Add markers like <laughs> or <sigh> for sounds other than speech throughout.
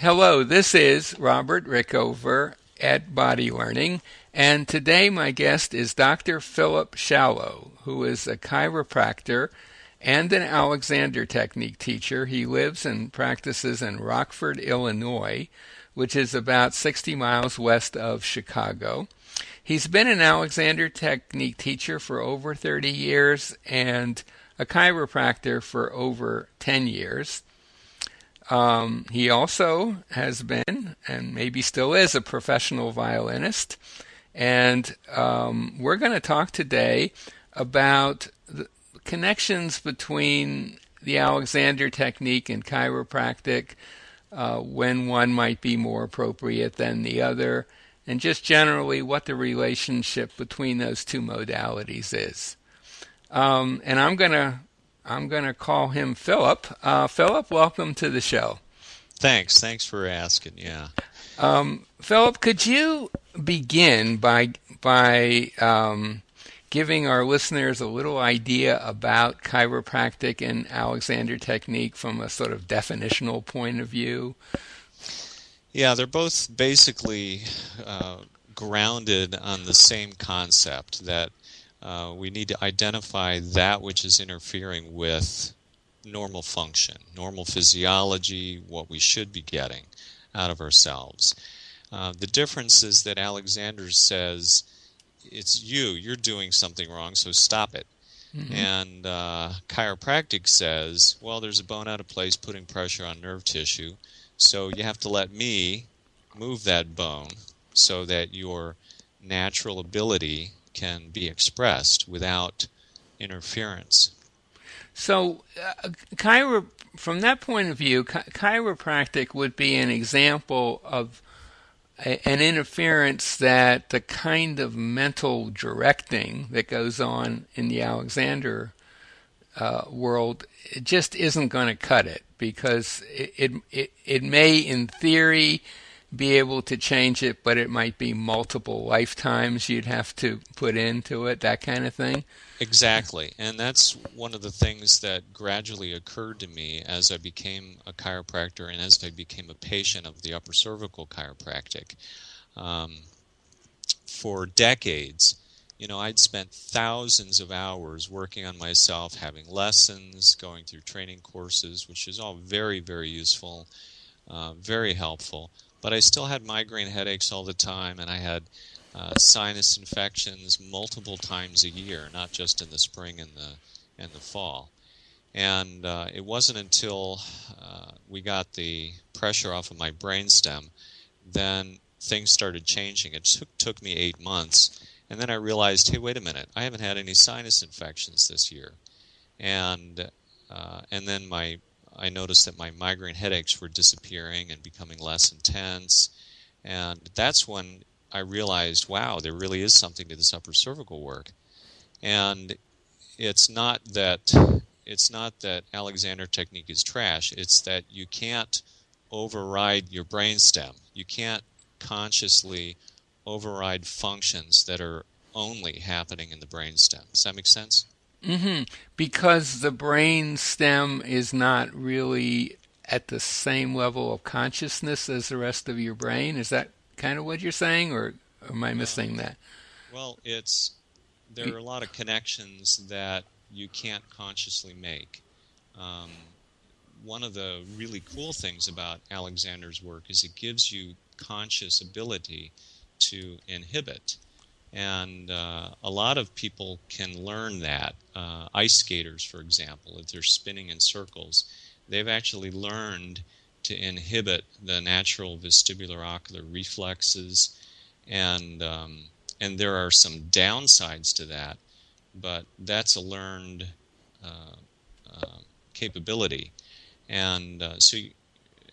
Hello, this is Robert Rickover at Body Learning, and today my guest is Dr. Philip Shallow, who is a chiropractor and an Alexander Technique teacher. He lives and practices in Rockford, Illinois, which is about 60 miles west of Chicago. He's been an Alexander Technique teacher for over 30 years and a chiropractor for over 10 years. Um, he also has been, and maybe still is, a professional violinist. And um, we're going to talk today about the connections between the Alexander technique and chiropractic, uh, when one might be more appropriate than the other, and just generally what the relationship between those two modalities is. Um, and I'm going to I'm going to call him Philip. Uh, Philip, welcome to the show. Thanks. Thanks for asking. Yeah. Um, Philip, could you begin by by um, giving our listeners a little idea about chiropractic and Alexander technique from a sort of definitional point of view? Yeah, they're both basically uh, grounded on the same concept that uh, we need to identify that which is interfering with normal function, normal physiology, what we should be getting out of ourselves. Uh, the difference is that Alexander says, it's you, you're doing something wrong, so stop it. Mm-hmm. And uh, chiropractic says, well, there's a bone out of place putting pressure on nerve tissue, so you have to let me move that bone so that your natural ability can be expressed without interference. So, uh, chiro- from that point of view, chi- chiropractic would be an example of a- an interference that the kind of mental directing that goes on in the Alexander uh, world just isn't going to cut it because it, it it it may, in theory, be able to change it, but it might be multiple lifetimes you'd have to put into it, that kind of thing. Exactly. And that's one of the things that gradually occurred to me as I became a chiropractor and as I became a patient of the upper cervical chiropractic. Um, for decades, you know, I'd spent thousands of hours working on myself, having lessons, going through training courses, which is all very, very useful, uh, very helpful but I still had migraine headaches all the time, and I had uh, sinus infections multiple times a year, not just in the spring and the and the fall. And uh, it wasn't until uh, we got the pressure off of my brainstem, then things started changing. It took, took me eight months, and then I realized, hey, wait a minute, I haven't had any sinus infections this year, and uh, and then my I noticed that my migraine headaches were disappearing and becoming less intense. And that's when I realized, wow, there really is something to this upper cervical work. And it's not that it's not that Alexander technique is trash. It's that you can't override your brainstem. You can't consciously override functions that are only happening in the brainstem. Does that make sense? Mm-hmm. Because the brain stem is not really at the same level of consciousness as the rest of your brain. Is that kind of what you're saying, or am I missing that? Well, it's there are a lot of connections that you can't consciously make. Um, one of the really cool things about Alexander's work is it gives you conscious ability to inhibit. And uh, a lot of people can learn that. Uh, ice skaters, for example, if they're spinning in circles, they've actually learned to inhibit the natural vestibular ocular reflexes. And, um, and there are some downsides to that, but that's a learned uh, uh capability. And uh, so,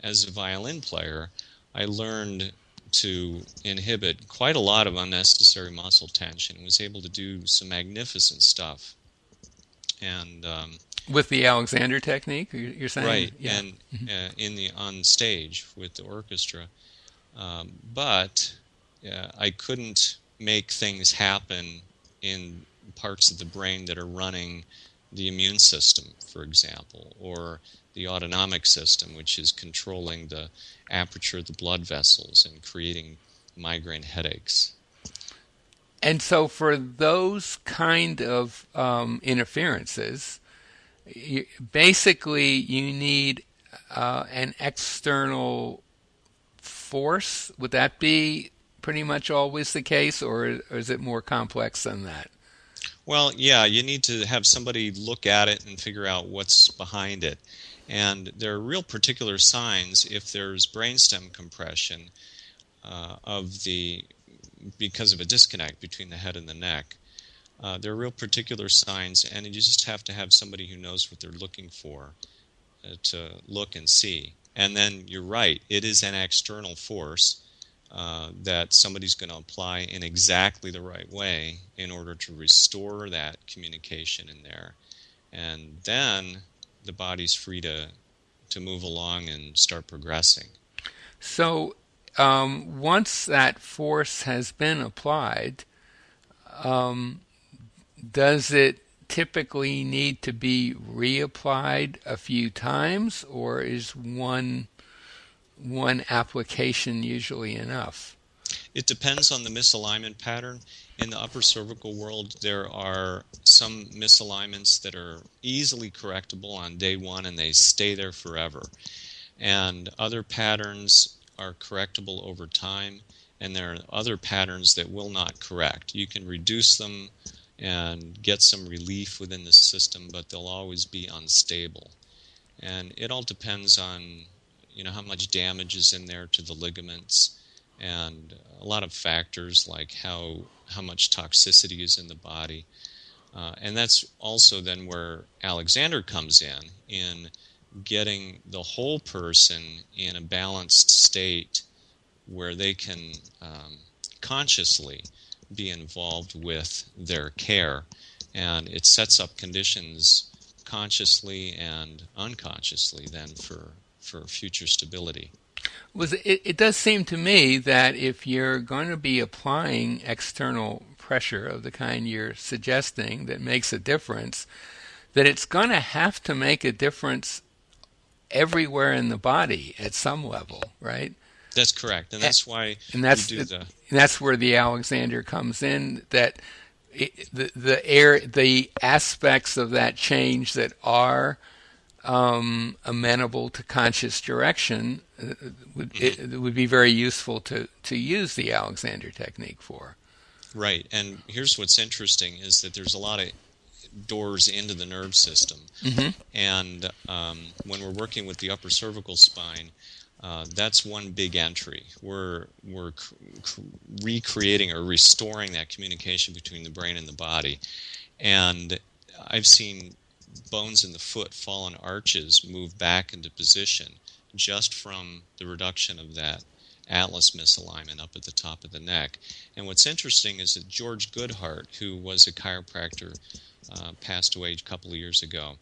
as a violin player, I learned to inhibit quite a lot of unnecessary muscle tension was able to do some magnificent stuff. And um, with the Alexander technique, you're saying, right? Yeah. And mm-hmm. uh, in the on stage with the orchestra, um, but uh, I couldn't make things happen in parts of the brain that are running the immune system, for example, or the autonomic system, which is controlling the aperture of the blood vessels and creating migraine headaches. And so, for those kind of um, interferences, you, basically you need uh, an external force. Would that be pretty much always the case, or, or is it more complex than that? Well, yeah, you need to have somebody look at it and figure out what's behind it. And there are real particular signs if there's brainstem compression uh, of the because of a disconnect between the head and the neck. Uh, there are real particular signs, and you just have to have somebody who knows what they're looking for uh, to look and see. And then you're right, it is an external force uh, that somebody's going to apply in exactly the right way in order to restore that communication in there. And then the body's free to, to move along and start progressing. So, um, once that force has been applied, um, does it typically need to be reapplied a few times, or is one one application usually enough? It depends on the misalignment pattern. In the upper cervical world, there are some misalignments that are easily correctable on day one and they stay there forever. And other patterns are correctable over time, and there are other patterns that will not correct. You can reduce them and get some relief within the system, but they'll always be unstable. And it all depends on you know how much damage is in there to the ligaments and a lot of factors like how how much toxicity is in the body uh, and that's also then where alexander comes in in getting the whole person in a balanced state where they can um, consciously be involved with their care and it sets up conditions consciously and unconsciously then for for future stability. Was it, it does seem to me that if you're going to be applying external pressure of the kind you're suggesting that makes a difference, that it's going to have to make a difference everywhere in the body at some level, right? That's correct, and that's why and that's the, and that's where the Alexander comes in. That it, the the air the aspects of that change that are um, amenable to conscious direction, uh, would, it, it would be very useful to, to use the Alexander technique for. Right, and here's what's interesting is that there's a lot of doors into the nerve system, mm-hmm. and um, when we're working with the upper cervical spine, uh, that's one big entry. We're we're c- recreating or restoring that communication between the brain and the body, and I've seen bones in the foot fallen arches move back into position just from the reduction of that atlas misalignment up at the top of the neck. And what's interesting is that George Goodheart, who was a chiropractor, uh, passed away a couple of years ago.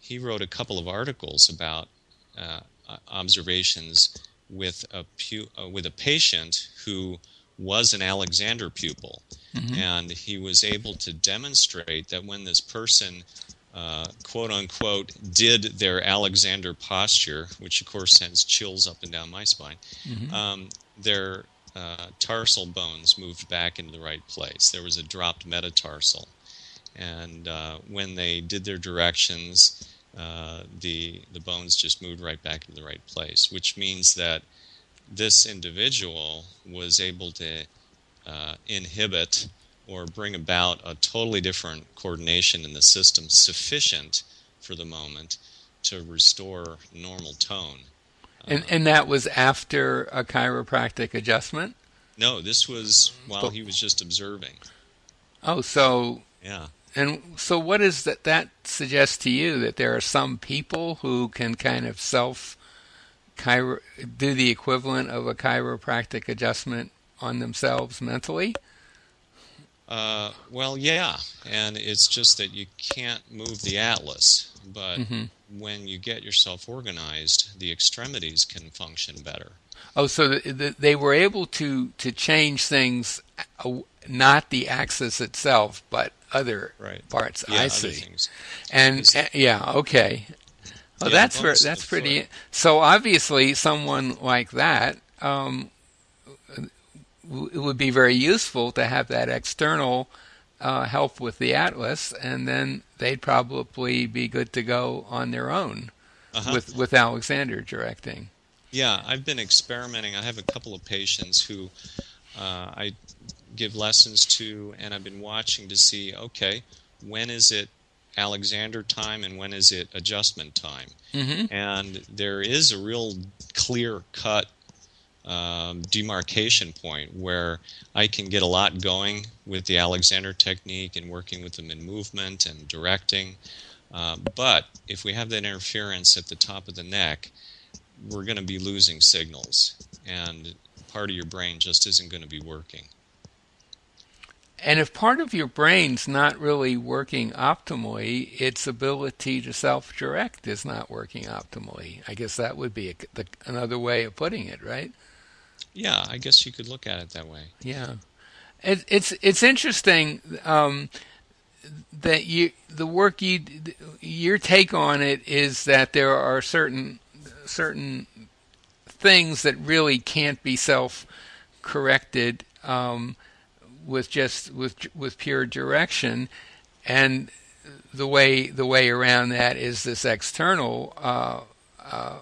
He wrote a couple of articles about uh, observations with a pu- uh, with a patient who was an Alexander pupil, mm-hmm. and he was able to demonstrate that when this person uh, quote unquote did their Alexander posture, which of course sends chills up and down my spine, mm-hmm. um, their uh, tarsal bones moved back into the right place. There was a dropped metatarsal. And uh, when they did their directions, uh, the, the bones just moved right back into the right place, which means that this individual was able to uh, inhibit or bring about a totally different coordination in the system sufficient for the moment to restore normal tone. And, uh, and that was after a chiropractic adjustment? No, this was while he was just observing. Oh, so yeah. And so, what does that that suggest to you that there are some people who can kind of self chiro, do the equivalent of a chiropractic adjustment on themselves mentally? Uh, well, yeah, and it's just that you can't move the atlas, but mm-hmm. when you get yourself organized, the extremities can function better. Oh, so the, the, they were able to to change things, uh, not the axis itself, but other right. parts. Yeah, I see. And uh, yeah, okay. Well, Yeah, that's ver- that's pretty. foot. So obviously, someone like that, um, it would be very useful to have that external uh, help with the atlas, and then they'd probably be good to go on their own Uh-huh. with with Alexander directing. Yeah, I've been experimenting. I have a couple of patients who uh, I give lessons to, and I've been watching to see okay, when is it Alexander time and when is it adjustment time? Mm-hmm. And there is a real clear cut um, demarcation point where I can get a lot going with the Alexander technique and working with them in movement and directing. Uh, but if we have that interference at the top of the neck, we're going to be losing signals, and part of your brain just isn't going to be working. And if part of your brain's not really working optimally, its ability to self-direct is not working optimally. I guess that would be a, the, another way of putting it, right? Yeah, I guess you could look at it that way. Yeah, it, it's it's interesting um, that you the work you your take on it is that there are certain certain things that really can't be self corrected um, with just with with pure direction, and the way the way around that is this external uh, uh,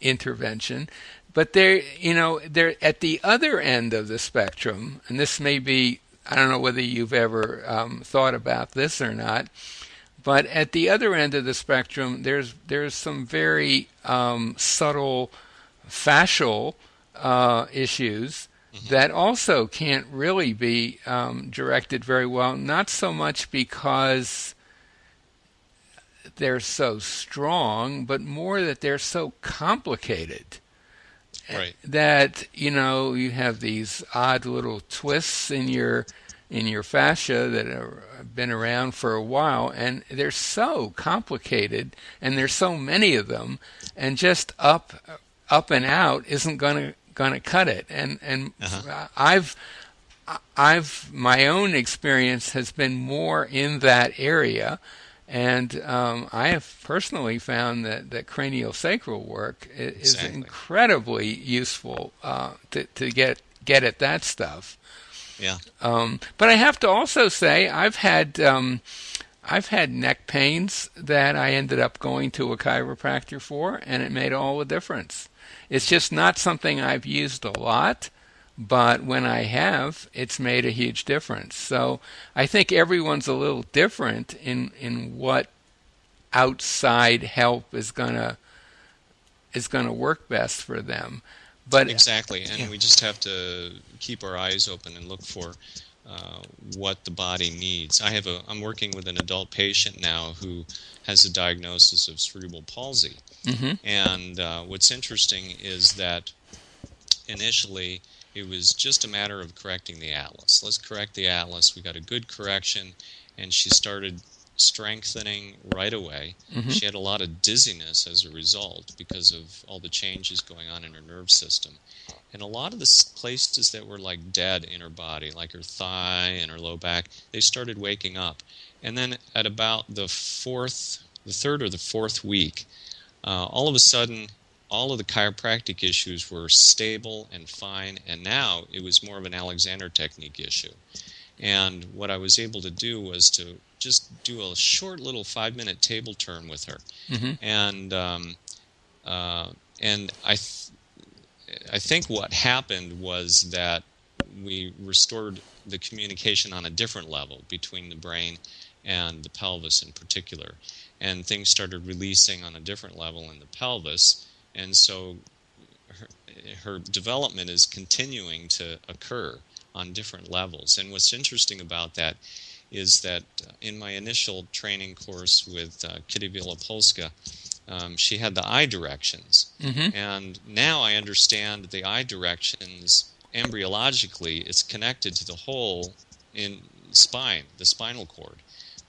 intervention. But there, you know, they're at the other end of the spectrum, and this may be, I don't know whether you've ever um, thought about this or not, but at the other end of the spectrum, there's there's some very um, subtle fascial uh, issues that also can't really be um, directed very well. Not so much because they're so strong, but more that they're so complicated Right. that you know you have these odd little twists in your in your fascia that are, have been around for a while and they're so complicated and there's so many of them and just up up and out isn't going to going to cut it and and Uh-huh. I've I've my own experience has been more in that area and um, I have personally found that, that cranial sacral work is Exactly. incredibly useful uh, to, to get get at that stuff. Yeah. Um, but I have to also say I've had um, I've had neck pains that I ended up going to a chiropractor for, and it made all the difference. It's just not something I've used a lot, but when I have, it's made a huge difference. So I think everyone's a little different in in what outside help is gonna is gonna work best for them. But Exactly, and yeah. we just have to keep our eyes open and look for uh, what the body needs. I have a. I'm working with an adult patient now who has a diagnosis of cerebral palsy, Mhm. and uh, what's interesting is that initially it was just a matter of correcting the atlas. Let's correct the atlas. We got a good correction, and she started strengthening right away. Mhm. She had a lot of dizziness as a result because of all the changes going on in her nerve system. And a lot of the places that were like dead in her body, like her thigh and her low back, they started waking up. And then at about the fourth, the third or the fourth week, uh, all of a sudden, all of the chiropractic issues were stable and fine, and now it was more of an Alexander technique issue. And what I was able to do was to just do a short little five minute table turn with her. Mhm. And um, uh, and I th- I think what happened was that we restored the communication on a different level between the brain and the pelvis in particular. And things started releasing on a different level in the pelvis. And so her, her development is continuing to occur on different levels. And what's interesting about that is that uh, in my initial training course with uh, Kitty Wielopolska, um, she had the eye directions. Mhm. And now I understand the eye directions embryologically, it's connected to the whole in spine, the spinal cord.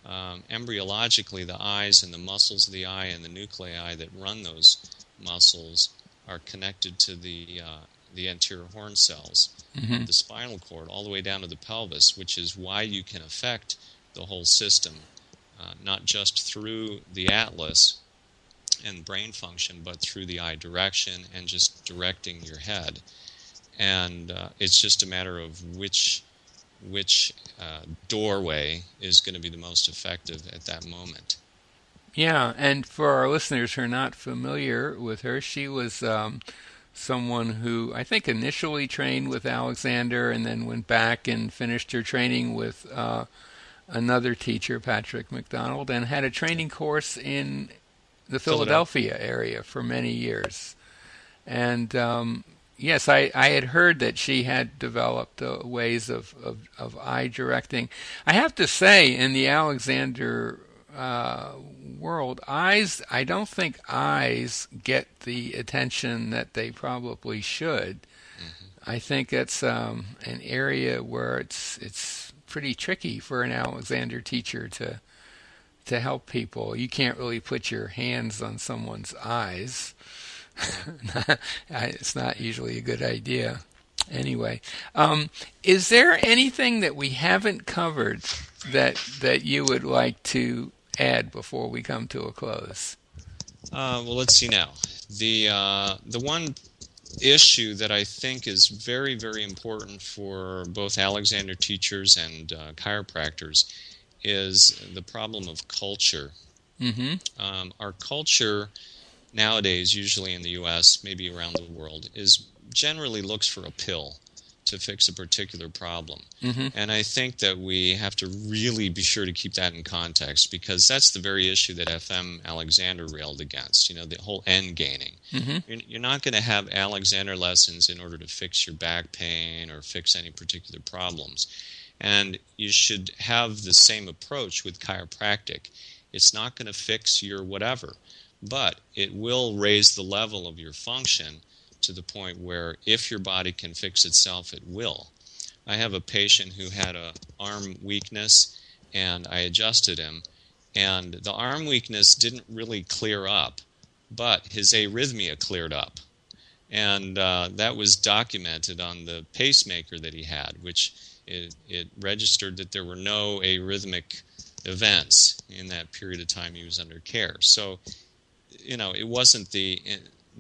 Um, embryologically, the eyes and the muscles of the eye and the nuclei that run those muscles are connected to the uh, the anterior horn cells Mhm. the spinal cord all the way down to the pelvis, which is why you can affect the whole system, uh, not just through the atlas and brain function, but through the eye direction and just directing your head. And uh, it's just a matter of which which uh, doorway is going to be the most effective at that moment. Yeah, and for our listeners who are not familiar with her, she was um, someone who I think initially trained with Alexander and then went back and finished her training with uh, another teacher, Patrick Macdonald, and had a training course in the Philadelphia, Philadelphia area for many years. And um, yes, I, I had heard that she had developed uh, ways of, of, of, eye directing. I have to say, in the Alexander uh, world, eyes, I don't think eyes get the attention that they probably should. Mm-hmm. I think it's um, an area where it's it's pretty tricky for an Alexander teacher to to help people. You can't really put your hands on someone's eyes. <laughs> it's not usually a good idea. Anyway, um, is there anything that we haven't covered that that you would like to add before we come to a close? Uh, well, let's see now. The uh, the one issue that I think is very very important for both Alexander teachers and uh, chiropractors is the problem of culture. Mm-hmm. Um, our culture nowadays, usually in the U.S., maybe around the world, is generally looks for a pill to fix a particular problem. Mm-hmm. And I think that we have to really be sure to keep that in context because that's the very issue that FM Alexander railed against, you know, the whole end gaining. Mm-hmm. You're, you're not going to have Alexander lessons in order to fix your back pain or fix any particular problems. And you should have the same approach with chiropractic. It's not going to fix your whatever, but it will raise the level of your function to the point where if your body can fix itself, it will. I have a patient who had a arm weakness, and I adjusted him, and the arm weakness didn't really clear up, but his arrhythmia cleared up, and uh, that was documented on the pacemaker that he had, which it, it registered that there were no arrhythmic events in that period of time he was under care. So, you know, it wasn't the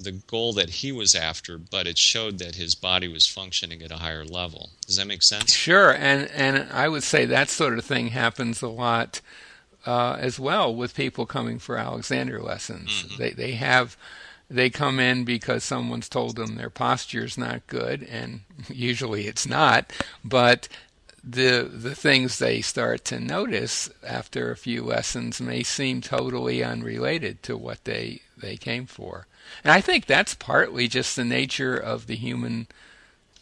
the goal that he was after, but it showed that his body was functioning at a higher level. Does that make sense? Sure, and and I would say that sort of thing happens a lot uh, as well with people coming for Alexander lessons. Mm-hmm. They they have they come in because someone's told them their posture is not good, and <laughs> usually it's not, but the the things they start to notice after a few lessons may seem totally unrelated to what they they came for. And I think that's partly just the nature of the human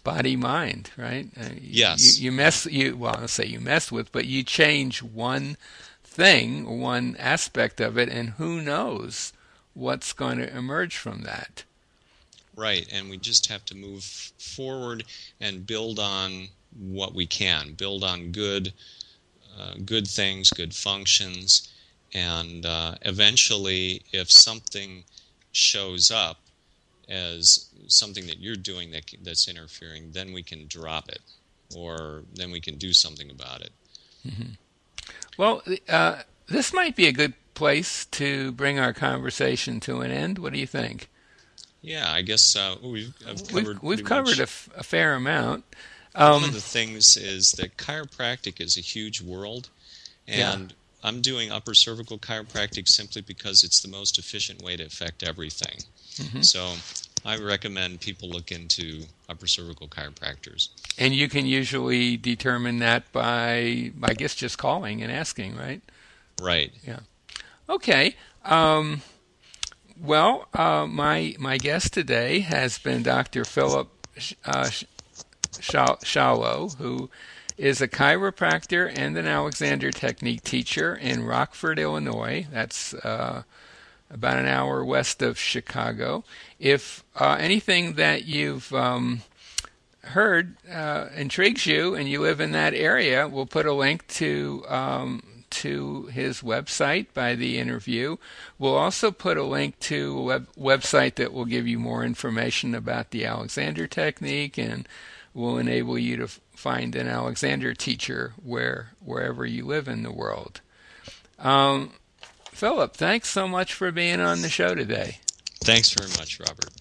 body mind, right? Uh, yes. You, you mess you well, I'll say you mess with, but you change one thing, one aspect of it, and who knows what's going to emerge from that. Right, and we just have to move forward and build on what we can, build on good, uh, good things, good functions, and uh, eventually, if something shows up as something that you're doing that that's interfering, then we can drop it, or then we can do something about it. Mm-hmm. Well, uh, this might be a good place to bring our conversation to an end. What do you think? Yeah, I guess uh, we've covered. We've, we've covered a, f- a fair amount. Um, One of the things is that chiropractic is a huge world, and I'm doing upper cervical chiropractic simply because it's the most efficient way to affect everything. Mm-hmm. So I recommend people look into upper cervical chiropractors. And you can usually determine that by, I guess, just calling and asking, right? Right. Yeah. Okay. Um, well, uh, my my guest today has been Dr. Philip uh, Schawlow, who is a chiropractor and an Alexander Technique teacher in Rockford, Illinois. That's uh, about an hour west of Chicago. If uh, anything that you've um, heard uh, intrigues you and you live in that area, we'll put a link to um, to his website by the interview. We'll also put a link to a web- website that will give you more information about the Alexander technique and will enable you to find an Alexander teacher where wherever you live in the world. Um, Philip, thanks so much for being on the show today. Thanks very much, Robert.